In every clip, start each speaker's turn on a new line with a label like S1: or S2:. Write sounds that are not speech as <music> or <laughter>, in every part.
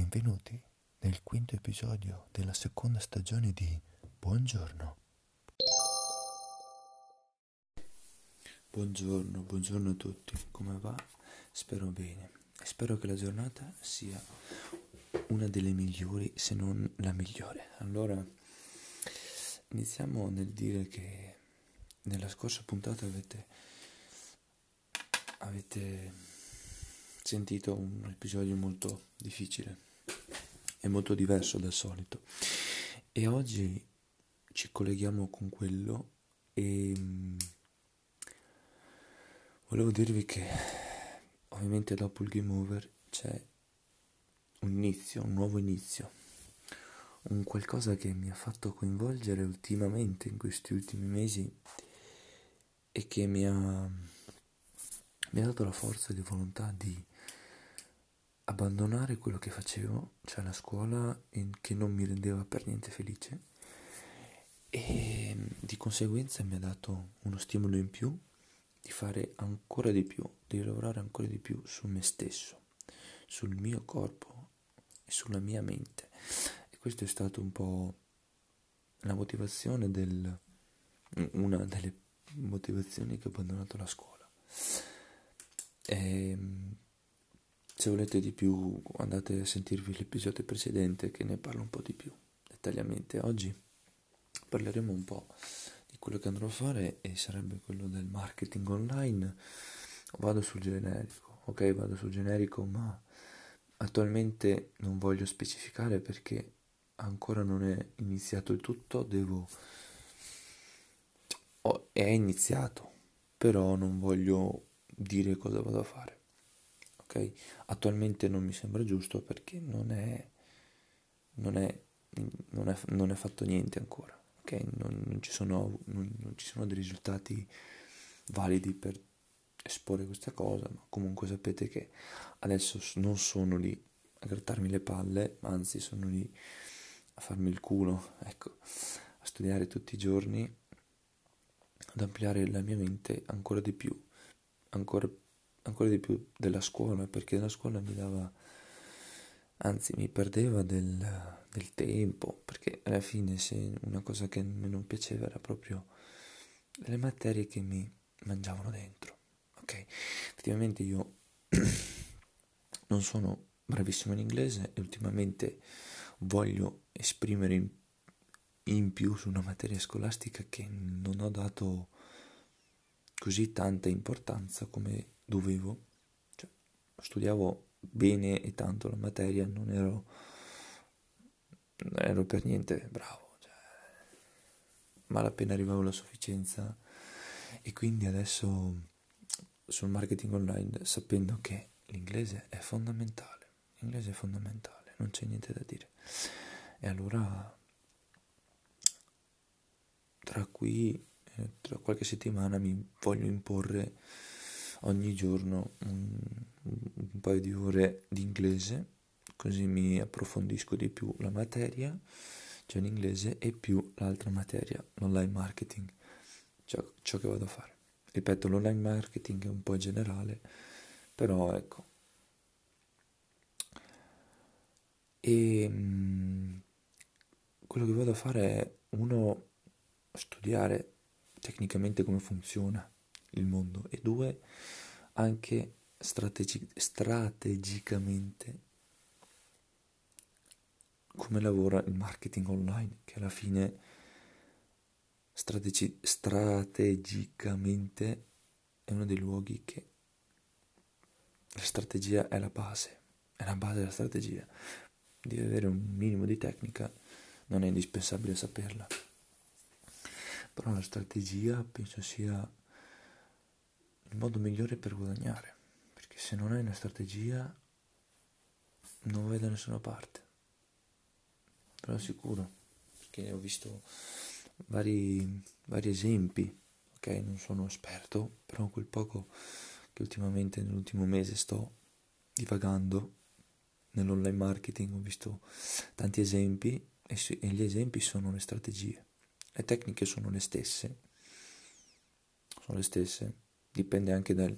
S1: Benvenuti nel quinto episodio della seconda stagione di Buongiorno. Buongiorno, buongiorno a tutti, come va? Spero bene spero che la giornata sia una delle migliori, se non la migliore. Allora, iniziamo nel dire che nella scorsa puntata avete, avete sentito un episodio molto difficile e molto diverso dal solito. E oggi ci colleghiamo con quello e mm, volevo dirvi che ovviamente dopo il game over c'è un inizio, un nuovo inizio, un qualcosa che mi ha fatto coinvolgere ultimamente in questi ultimi mesi e che mi ha, mi ha dato la forza di volontà di abbandonare quello che facevo, cioè la scuola che non mi rendeva per niente felice e di conseguenza mi ha dato uno stimolo in più di fare ancora di più, di lavorare ancora di più su me stesso, sul mio corpo e sulla mia mente. E questo è stato un po' la motivazione del una delle motivazioni che ho abbandonato la scuola. E, se volete di più andate a sentirvi l'episodio precedente che ne parla un po' di più dettagliamente. Oggi parleremo un po' di quello che andrò a fare e sarebbe quello del marketing online. Vado sul generico, ok, vado sul generico, ma attualmente non voglio specificare perché ancora non è iniziato il tutto, devo... Oh, è iniziato, però non voglio dire cosa vado a fare ok? Attualmente non mi sembra giusto perché non è, non è, non è, non è fatto niente ancora, ok? Non, non, ci sono, non, ci sono dei risultati validi per esporre questa cosa, ma comunque sapete che adesso non sono lì a grattarmi le palle, anzi sono lì a farmi il culo, ecco, a studiare tutti i giorni, ad ampliare la mia mente ancora di più, ancora più ancora di più della scuola, perché la scuola mi dava, anzi mi perdeva del, del tempo, perché alla fine se una cosa che a non piaceva era proprio le materie che mi mangiavano dentro, ok? Effettivamente io <clears throat> non sono bravissimo in inglese e ultimamente voglio esprimere in, in più su una materia scolastica che non ho dato così tanta importanza come dovevo, cioè, studiavo bene e tanto la materia, non ero, non ero per niente bravo, cioè, malapena arrivavo alla sufficienza e quindi adesso sul marketing online sapendo che l'inglese è fondamentale, l'inglese è fondamentale, non c'è niente da dire. E allora tra qui, eh, tra qualche settimana mi voglio imporre ogni giorno un, un paio di ore di inglese, così mi approfondisco di più la materia, cioè l'inglese, e più l'altra materia, l'online marketing, cioè ciò che vado a fare. Ripeto, l'online marketing è un po' generale, però ecco. E mh, quello che vado a fare è uno studiare tecnicamente come funziona il mondo e due anche strategi- strategicamente come lavora il marketing online che alla fine strategi- strategicamente è uno dei luoghi che la strategia è la base è la base della strategia. Devi avere un minimo di tecnica non è indispensabile saperla. Però la strategia penso sia il modo migliore per guadagnare, perché se non hai una strategia non vai da nessuna parte, però sicuro, perché ho visto vari, vari esempi, ok, non sono esperto, però quel poco che ultimamente nell'ultimo mese sto divagando nell'online marketing ho visto tanti esempi e, gli esempi sono le strategie. Le tecniche sono le stesse, sono le stesse, dipende anche dal,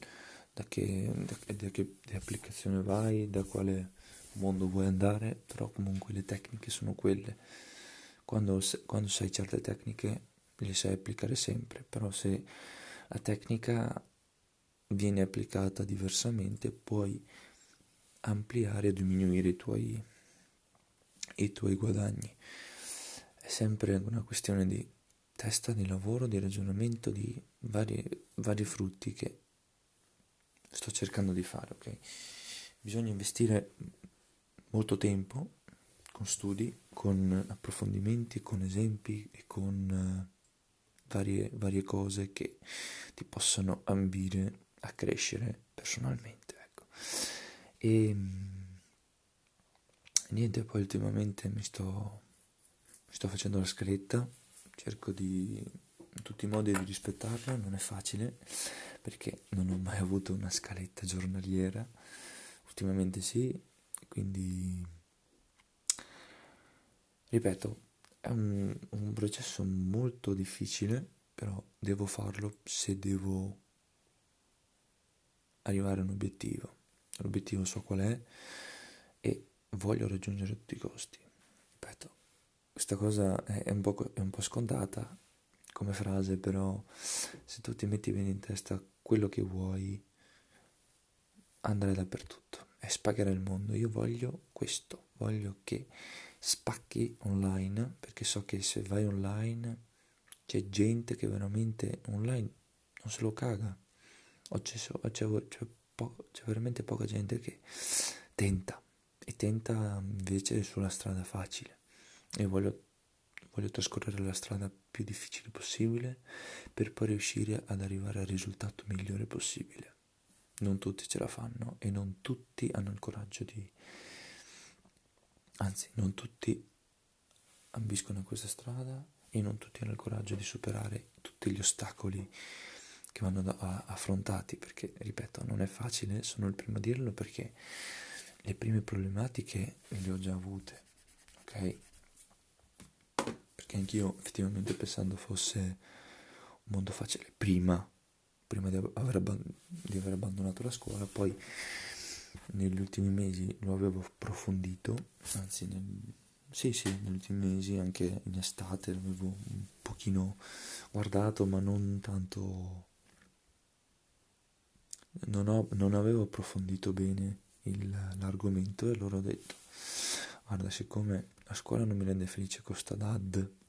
S1: da, che, da, da che applicazione vai, da quale mondo vuoi andare, però comunque le tecniche sono quelle. Quando, quando sai certe tecniche le sai applicare sempre, però se la tecnica viene applicata diversamente puoi ampliare o diminuire i tuoi, i tuoi guadagni. È sempre una questione di testa, di lavoro, di ragionamento, di vari, vari frutti che sto cercando di fare, ok? Bisogna investire molto tempo con studi, con approfondimenti, con esempi e con uh, varie, varie cose che ti possono ambire a crescere personalmente, ecco. E niente, poi ultimamente mi sto, mi sto facendo la scaletta, cerco di in tutti i modi di rispettarla, non è facile perché non ho mai avuto una scaletta giornaliera, ultimamente sì, quindi ripeto, è un, un processo molto difficile, però devo farlo se devo arrivare a un obiettivo. L'obiettivo so qual è e voglio raggiungere a tutti i costi. Questa cosa è un po', è un po scontata come frase, però se tu ti metti bene in testa quello che vuoi, andrai dappertutto e spagherai il mondo. Io voglio questo, voglio che spacchi online, perché so che se vai online c'è gente che veramente online non se lo caga. O c'è, c'è, c'è, po- c'è veramente poca gente che tenta e tenta invece sulla strada facile. E voglio, voglio trascorrere la strada più difficile possibile per poi riuscire ad arrivare al risultato migliore possibile. Non tutti ce la fanno e non tutti hanno il coraggio di... Anzi, non tutti ambiscono a questa strada e non tutti hanno il coraggio di superare tutti gli ostacoli che vanno da, affrontati, perché, ripeto, non è facile, sono il primo a dirlo perché le prime problematiche le ho già avute, ok? Perché anch'io effettivamente pensando fosse un mondo facile prima, prima di aver, abband- di aver abbandonato la scuola, poi negli ultimi mesi lo avevo approfondito, anzi nel, sì sì, negli ultimi mesi, anche in estate l'avevo un pochino guardato, ma non tanto non, ho, non avevo approfondito bene il, l'argomento e allora ho detto guarda siccome la scuola non mi rende felice con sta DAD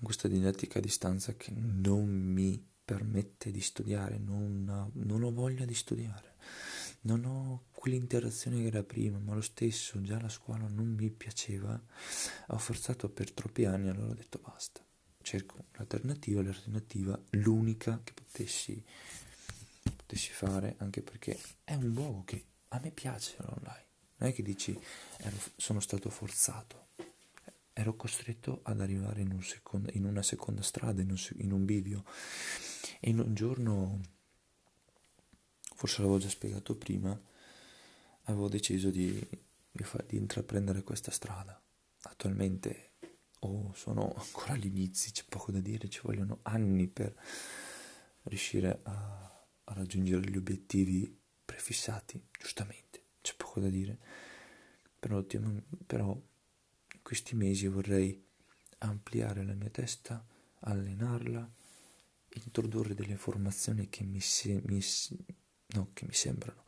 S1: questa didattica a distanza che non mi permette di studiare non, non ho voglia di studiare. Non ho quell'interazione che era prima ma lo stesso già la scuola non mi piaceva ho forzato per troppi anni allora ho detto basta. Cerco l'alternativa l'alternativa l'unica che potessi potessi fare, anche perché è un luogo che a me piace l'online. Non è che dici ero, sono stato forzato, ero costretto ad arrivare in, un secondo, in una seconda strada, in un, in un bivio. E in un giorno, forse l'avevo già spiegato prima, avevo deciso di, di, far, di intraprendere questa strada. Attualmente oh, sono ancora agli inizi, c'è poco da dire, ci vogliono anni per riuscire a a raggiungere gli obiettivi prefissati, giustamente, c'è poco da dire, però, però questi mesi vorrei ampliare la mia testa, allenarla, introdurre delle informazioni che mi, se, mi, no, che mi sembrano,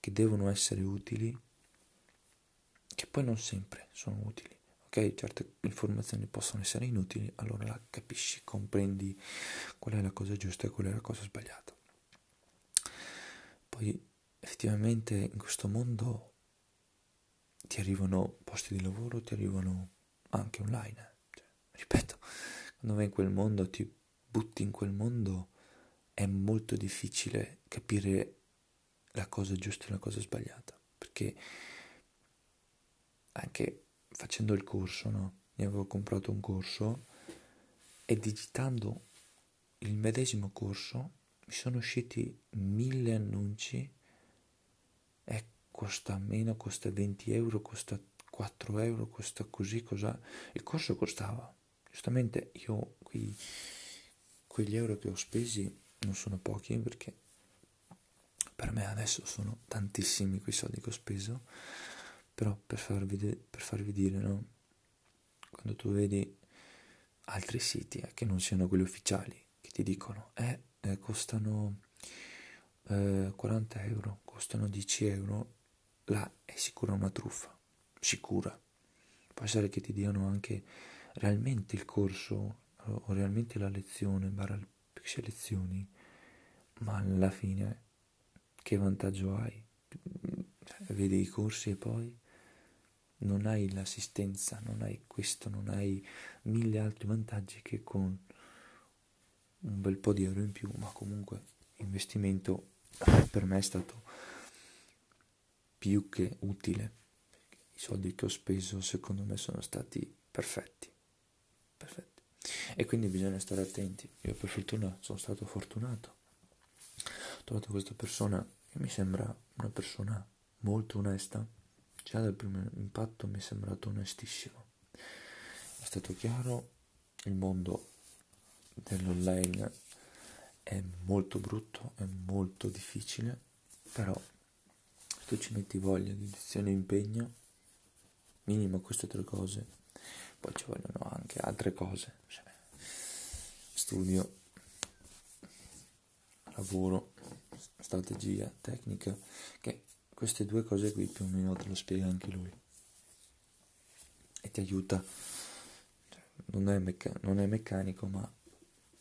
S1: che devono essere utili, che poi non sempre sono utili. Ok, certe informazioni possono essere inutili, allora capisci, comprendi qual è la cosa giusta e qual è la cosa sbagliata. Poi effettivamente in questo mondo ti arrivano posti di lavoro, ti arrivano anche online. Cioè, ripeto, quando vai in quel mondo, ti butti in quel mondo, è molto difficile capire la cosa giusta e la cosa sbagliata. Perché anche facendo il corso, no? Ne avevo comprato un corso e digitando il medesimo corso mi sono usciti mille annunci e costa meno, costa 20 euro, costa 4 euro, costa così, cosa. Il corso costava. Giustamente io qui, quegli euro che ho spesi non sono pochi perché per me adesso sono tantissimi quei soldi che ho speso, però per farvi, de- per farvi dire, no? Quando tu vedi altri siti eh, che non siano quelli ufficiali, che ti dicono, eh, eh costano eh, 40 euro, costano 10 euro, là è sicura una truffa, sicura. Può essere che ti diano anche realmente il corso o realmente la lezione, barra le lezioni, ma alla fine che vantaggio hai? Cioè, vedi i corsi e poi non hai l'assistenza, non hai questo, non hai mille altri vantaggi che con un bel po' di euro in più, ma comunque investimento per me è stato più che utile. I soldi che ho speso secondo me sono stati perfetti. Perfetti. E quindi bisogna stare attenti. Io per fortuna sono stato fortunato. Ho trovato questa persona che mi sembra una persona molto onesta già dal primo impatto mi è sembrato onestissimo. È stato chiaro, il mondo dell'online è molto brutto, è molto difficile, però tu ci metti voglia, dedizione e impegno, minimo queste tre cose, poi ci vogliono anche altre cose, cioè studio, lavoro, strategia, tecnica, che queste due cose qui più o meno te lo spiega anche lui. E ti aiuta. Cioè, non, è mecca- non è meccanico ma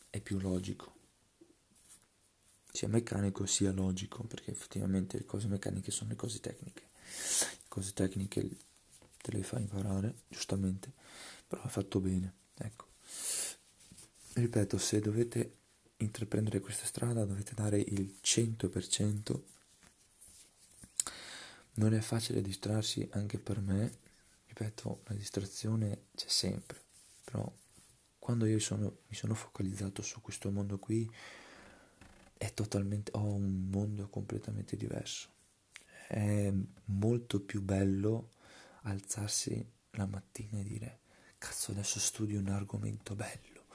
S1: è più logico sia meccanico sia logico perché effettivamente le cose meccaniche sono le cose tecniche. Le cose tecniche te le fa imparare giustamente però è fatto bene ecco. Ripeto se dovete intraprendere questa strada dovete dare il 100% non è facile distrarsi anche per me, ripeto, la distrazione c'è sempre, però quando io sono, mi sono focalizzato su questo mondo qui, è totalmente, ho un mondo completamente diverso. È molto più bello alzarsi la mattina e dire, cazzo adesso studio un argomento bello,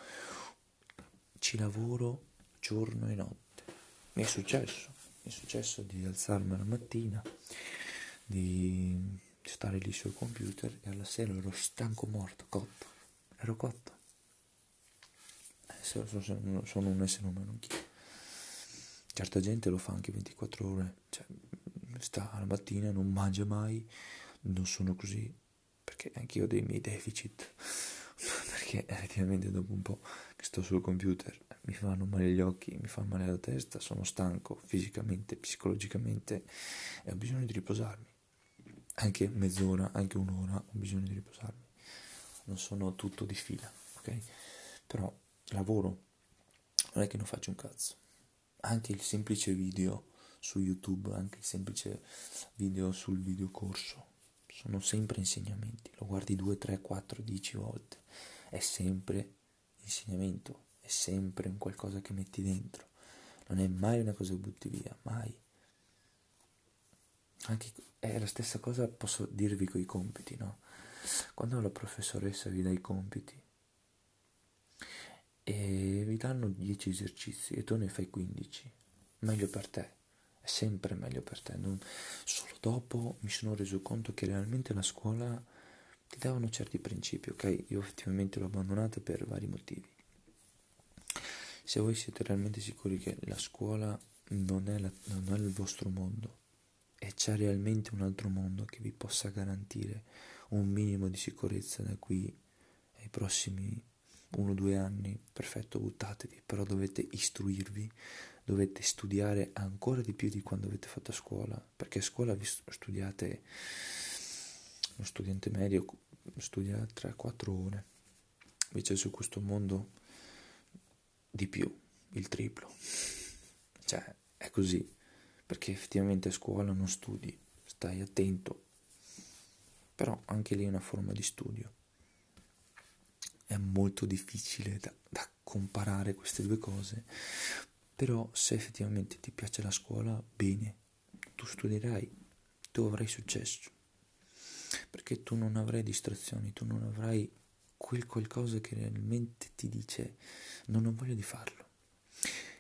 S1: ci lavoro giorno e notte. Mi è successo, mi è successo di alzarmi la mattina di stare lì sul computer e alla sera ero stanco morto, cotto, ero cotto. Sono, sono un essere umano anch'io. Certa gente lo fa anche 24 ore, cioè sta alla mattina, non mangia mai, non sono così, perché anch'io ho dei miei deficit, <laughs> perché effettivamente dopo un po' che sto sul computer mi fanno male gli occhi, mi fa male la testa, sono stanco fisicamente, psicologicamente e ho bisogno di riposarmi anche mezz'ora, anche un'ora ho bisogno di riposarmi. Non sono tutto di fila, ok? Però lavoro, non è che non faccio un cazzo. Anche il semplice video su YouTube, anche il semplice video sul videocorso, sono sempre insegnamenti. Lo guardi 2, 3, 4, 10 volte. È sempre insegnamento, è sempre un qualcosa che metti dentro. Non è mai una cosa che butti via, mai. Anche è la stessa cosa posso dirvi con i compiti, no? Quando la professoressa vi dà i compiti e vi danno 10 esercizi e tu ne fai 15, meglio per te, è sempre meglio per te. Non... Solo dopo mi sono reso conto che realmente la scuola ti davano certi principi, ok? Io effettivamente l'ho abbandonata per vari motivi. Se voi siete realmente sicuri che la scuola non è, la, non è il vostro mondo, e c'è realmente un altro mondo che vi possa garantire un minimo di sicurezza da qui ai prossimi uno o due anni, perfetto, buttatevi, però dovete istruirvi, dovete studiare ancora di più di quando avete fatto a scuola, perché a scuola vi studiate, uno studente medio studia 3-4 ore, invece su questo mondo di più, il triplo, cioè è così perché effettivamente a scuola non studi, stai attento, però anche lì è una forma di studio. È molto difficile da, da comparare queste due cose, però se effettivamente ti piace la scuola, bene, tu studierai, tu avrai successo, perché tu non avrai distrazioni, tu non avrai quel qualcosa che realmente ti dice non ho voglia di farlo.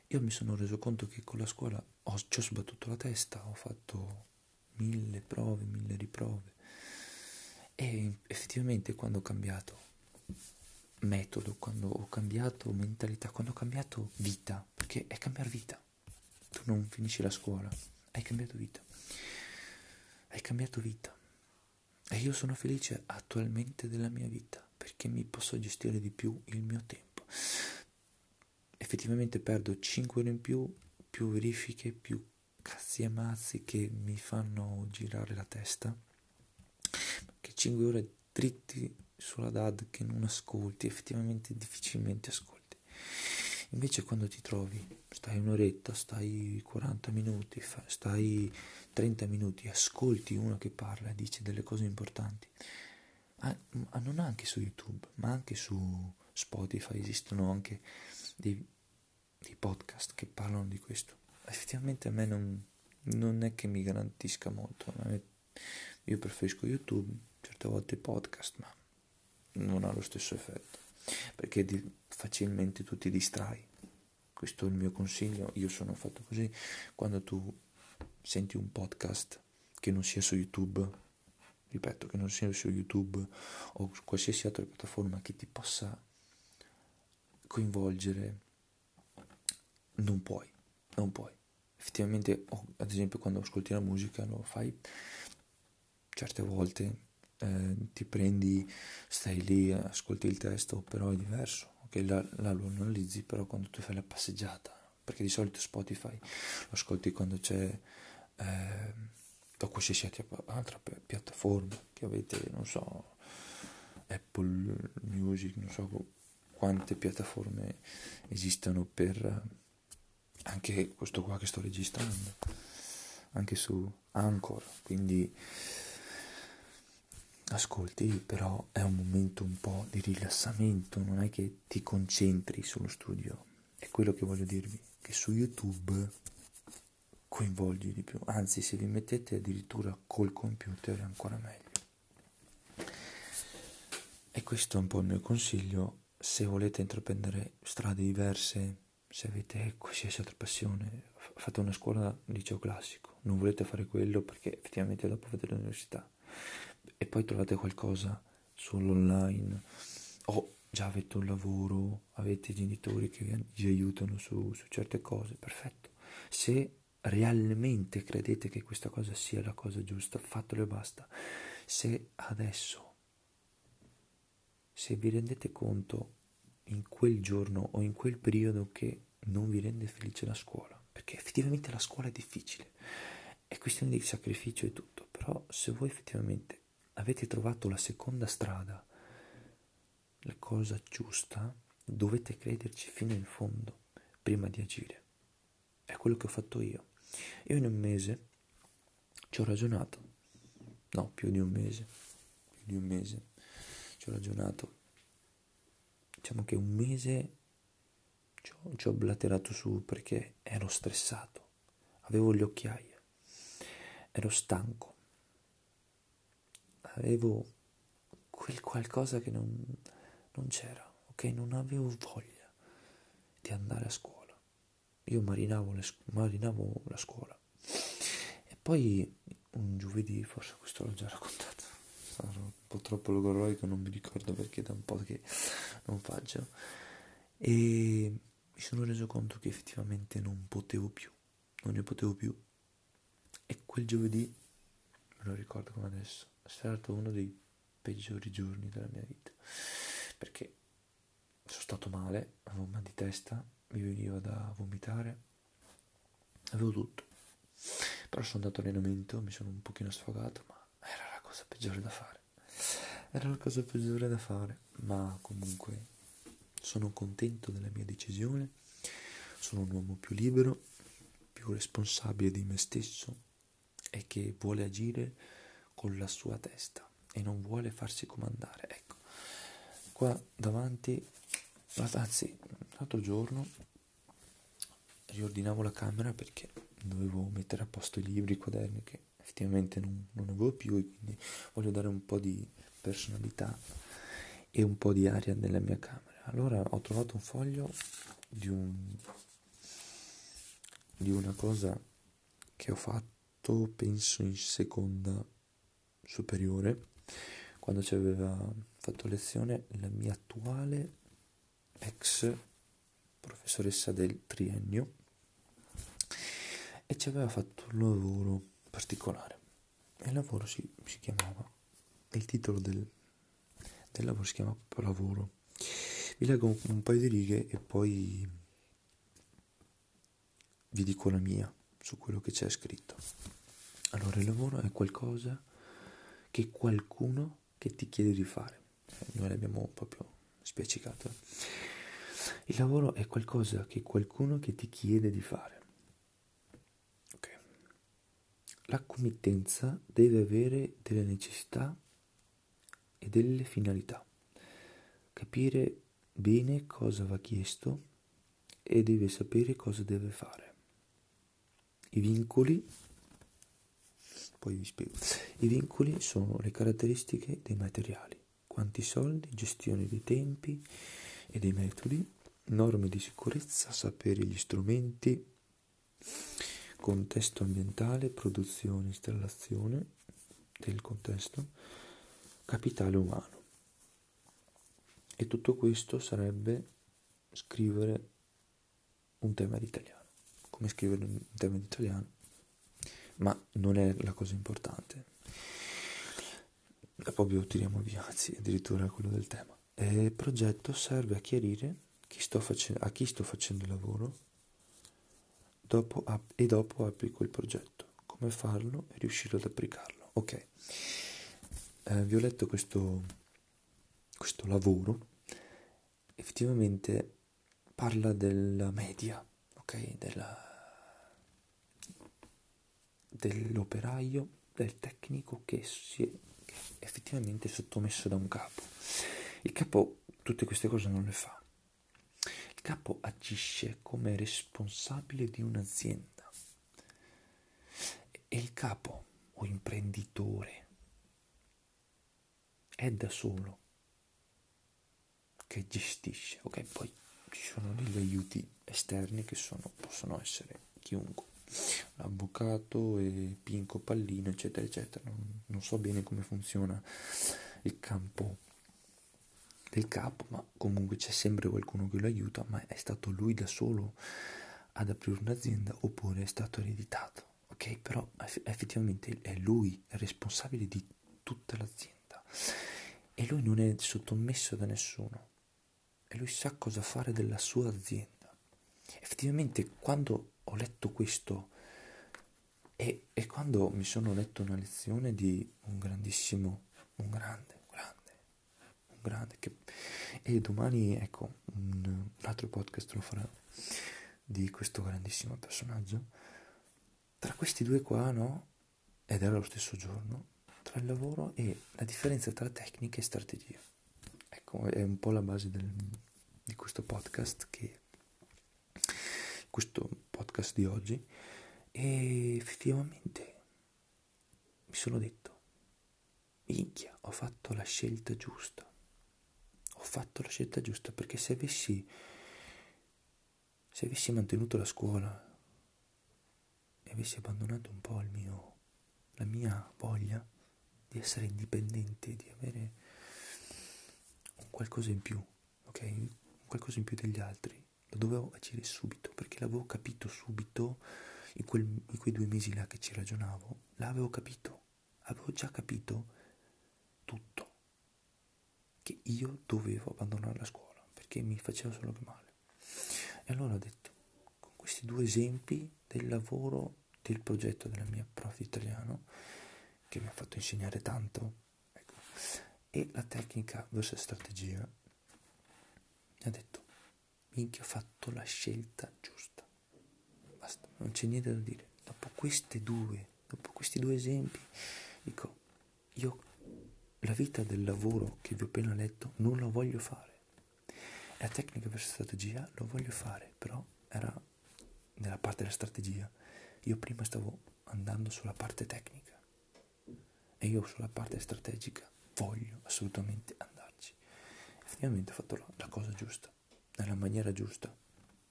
S1: io mi sono reso conto che con la scuola ho, ci ho sbattuto la testa, ho fatto mille prove, mille riprove e effettivamente quando ho cambiato metodo, quando ho cambiato mentalità, quando ho cambiato vita, perché è cambiare vita, tu non finisci la scuola, hai cambiato vita, hai cambiato vita. E io sono felice attualmente della mia vita perché mi posso gestire di più il mio tempo. Effettivamente perdo 5 ore in più, più verifiche, più cazzi e mazzi che mi fanno girare la testa, che 5 ore dritti sulla DAD che non ascolti, effettivamente difficilmente ascolti. Invece quando ti trovi, stai un'oretta, stai 40 minuti, stai 30 minuti, ascolti uno che parla e dice delle cose importanti, ah, non anche su YouTube, ma anche su Spotify esistono anche dei, dei podcast che parlano di questo. Effettivamente a me non, non è che mi garantisca molto, io preferisco YouTube, certe volte podcast, ma non ha lo stesso effetto perché facilmente tu ti distrai. Questo è il mio consiglio, io sono fatto così. Quando tu senti un podcast che non sia su YouTube, ripeto, che non sia su YouTube o su qualsiasi altra piattaforma che ti possa coinvolgere, non puoi, non puoi. Effettivamente, ad esempio, quando ascolti la musica lo fai certe volte eh, ti prendi, stai lì, ascolti il testo, però è diverso, ok? Là lo analizzi, però quando tu fai la passeggiata, perché di solito Spotify lo ascolti quando c'è eh, da qualsiasi altra piattaforma che avete, non so, Apple Music, non so quante piattaforme esistono per anche questo qua che sto registrando, anche su Anchor, quindi ascolti, però è un momento un po' di rilassamento, non è che ti concentri sullo studio. È quello che voglio dirvi, che su YouTube coinvolgi di più, anzi se vi mettete addirittura col computer è ancora meglio. E questo è un po' il mio consiglio, se volete intraprendere strade diverse, se avete qualsiasi altra passione, fate una scuola liceo classico, non volete fare quello perché effettivamente dopo fate l'università e poi trovate qualcosa sull'online o già avete un lavoro, avete genitori che vi aiutano su, su certe cose, perfetto. Se realmente credete che questa cosa sia la cosa giusta, fatelo e basta. Se adesso, se vi rendete conto in quel giorno o in quel periodo che non vi rende felice la scuola, perché effettivamente la scuola è difficile, è questione di sacrificio e tutto, però se voi effettivamente avete trovato la seconda strada, la cosa giusta, dovete crederci fino in fondo prima di agire. È quello che ho fatto io. Io in un mese ci ho ragionato, no, più di un mese, più di un mese ci ho ragionato. Diciamo che un mese ci ho, ci ho blaterato su perché ero stressato, avevo le occhiaie, ero stanco avevo quel qualcosa che non, non c'era, ok? Non avevo voglia di andare a scuola. Io marinavo, le, marinavo la scuola. E poi un giovedì, forse questo l'ho già raccontato, sarò un po' troppo logoroico, non mi ricordo perché da un po' che non faccio. E mi sono reso conto che effettivamente non potevo più, non ne potevo più. E quel giovedì, me lo ricordo come adesso, è stato uno dei peggiori giorni della mia vita perché sono stato male, avevo mal di testa, mi veniva da vomitare, avevo tutto. Però sono andato allenamento, mi sono un pochino sfogato, ma era la cosa peggiore da fare. Era la cosa peggiore da fare, ma comunque sono contento della mia decisione, sono un uomo più libero, più responsabile di me stesso e che vuole agire con la sua testa e non vuole farsi comandare. Ecco, qua davanti, anzi, l'altro giorno riordinavo la camera perché dovevo mettere a posto i libri, i quaderni che effettivamente non, non avevo più e quindi voglio dare un po' di personalità e un po' di aria nella mia camera. Allora ho trovato un foglio di un di una cosa che ho fatto, penso, in seconda superiore, quando ci aveva fatto lezione la mia attuale ex professoressa del triennio e ci aveva fatto un lavoro particolare. Il lavoro si, si chiamava, il titolo del, del lavoro si chiama lavoro. Vi leggo un paio di righe e poi vi dico la mia su quello che c'è scritto. Allora, il lavoro è qualcosa che qualcuno che ti chiede di fare. Eh, noi l'abbiamo proprio spiaccicato. Il lavoro è qualcosa che qualcuno che ti chiede di fare. Ok. La committenza deve avere delle necessità e delle finalità. Capire bene cosa va chiesto e deve sapere cosa deve fare. I vincoli, poi vi spiego, i vincoli sono le caratteristiche dei materiali, quanti soldi, gestione dei tempi e dei metodi, norme di sicurezza, sapere gli strumenti, contesto ambientale, produzione, installazione del contesto, capitale umano. E tutto questo sarebbe scrivere un tema di italiano come tema in italiano, ma non è la cosa importante. Proprio tiriamo via, <laughs> anzi, addirittura quello del tema. E il progetto serve a chiarire chi face- a chi sto facendo il lavoro dopo ap- e dopo applico il progetto, come farlo e riuscire ad applicarlo. Ok, eh, vi ho letto questo, questo lavoro, effettivamente parla della media, ok, della dell'operaio, del tecnico che si è effettivamente sottomesso da un capo. Il capo tutte queste cose non le fa. Il capo agisce come responsabile di un'azienda. E il capo o imprenditore è da solo che gestisce. Ok, poi ci sono degli aiuti esterni che sono, possono essere chiunque avvocato e Pinco Pallino, eccetera, eccetera. Non, non so bene come funziona il campo del capo, ma comunque c'è sempre qualcuno che lo aiuta, ma è stato lui da solo ad aprire un'azienda oppure è stato ereditato, ok? Però effettivamente è lui è responsabile di tutta l'azienda e lui non è sottomesso da nessuno e lui sa cosa fare della sua azienda. Effettivamente quando ho letto questo e, e, quando mi sono letto una lezione di un grandissimo, un grande, grande, un grande, che, e domani ecco un, un altro podcast lo farò di questo grandissimo personaggio, tra questi due qua, no? Ed era lo stesso giorno, tra il lavoro e la differenza tra tecnica e strategia. Ecco, è un po' la base del, di questo podcast che questo podcast di oggi e effettivamente mi sono detto, minchia, ho fatto la scelta giusta. Ho fatto la scelta giusta perché se avessi, se avessi mantenuto la scuola e avessi abbandonato un po' il mio, la mia voglia di essere indipendente, di avere un qualcosa in più, ok? Un qualcosa in più degli altri, lo dovevo agire subito perché l'avevo capito subito in, quel, in quei due mesi là che ci ragionavo, l'avevo capito, avevo già capito tutto, che io dovevo abbandonare la scuola perché mi faceva solo che male. E allora ho detto, con questi due esempi del lavoro, del progetto della mia prof di italiano, che mi ha fatto insegnare tanto, ecco, e la tecnica versus strategia, mi ha detto, minchia ho fatto la scelta giusta basta, non c'è niente da dire. Dopo queste due, dopo questi due esempi, dico, io la vita del lavoro che vi ho appena letto non la voglio fare. La tecnica per strategia lo voglio fare, però era nella parte della strategia. Io prima stavo andando sulla parte tecnica e io sulla parte strategica voglio assolutamente andarci. Effettivamente ho fatto la, la cosa giusta, nella maniera giusta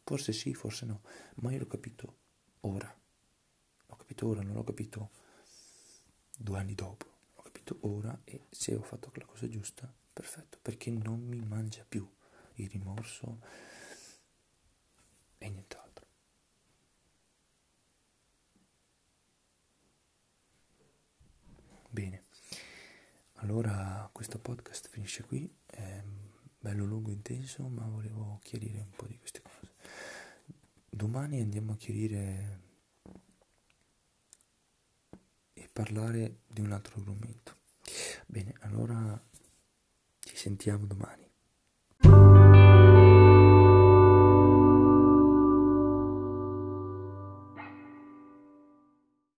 S1: Forse sì, forse no, ma io l'ho capito ora. L'ho capito ora, non l'ho capito due anni dopo. L'ho capito ora e se ho fatto la cosa giusta, perfetto, perché non mi mangia più il rimorso e nient'altro. Bene, allora questo podcast finisce qui, è bello lungo e intenso, ma volevo chiarire un po' di queste cose. Domani andiamo a chiarire e parlare di un altro argomento. Bene, allora ci sentiamo domani.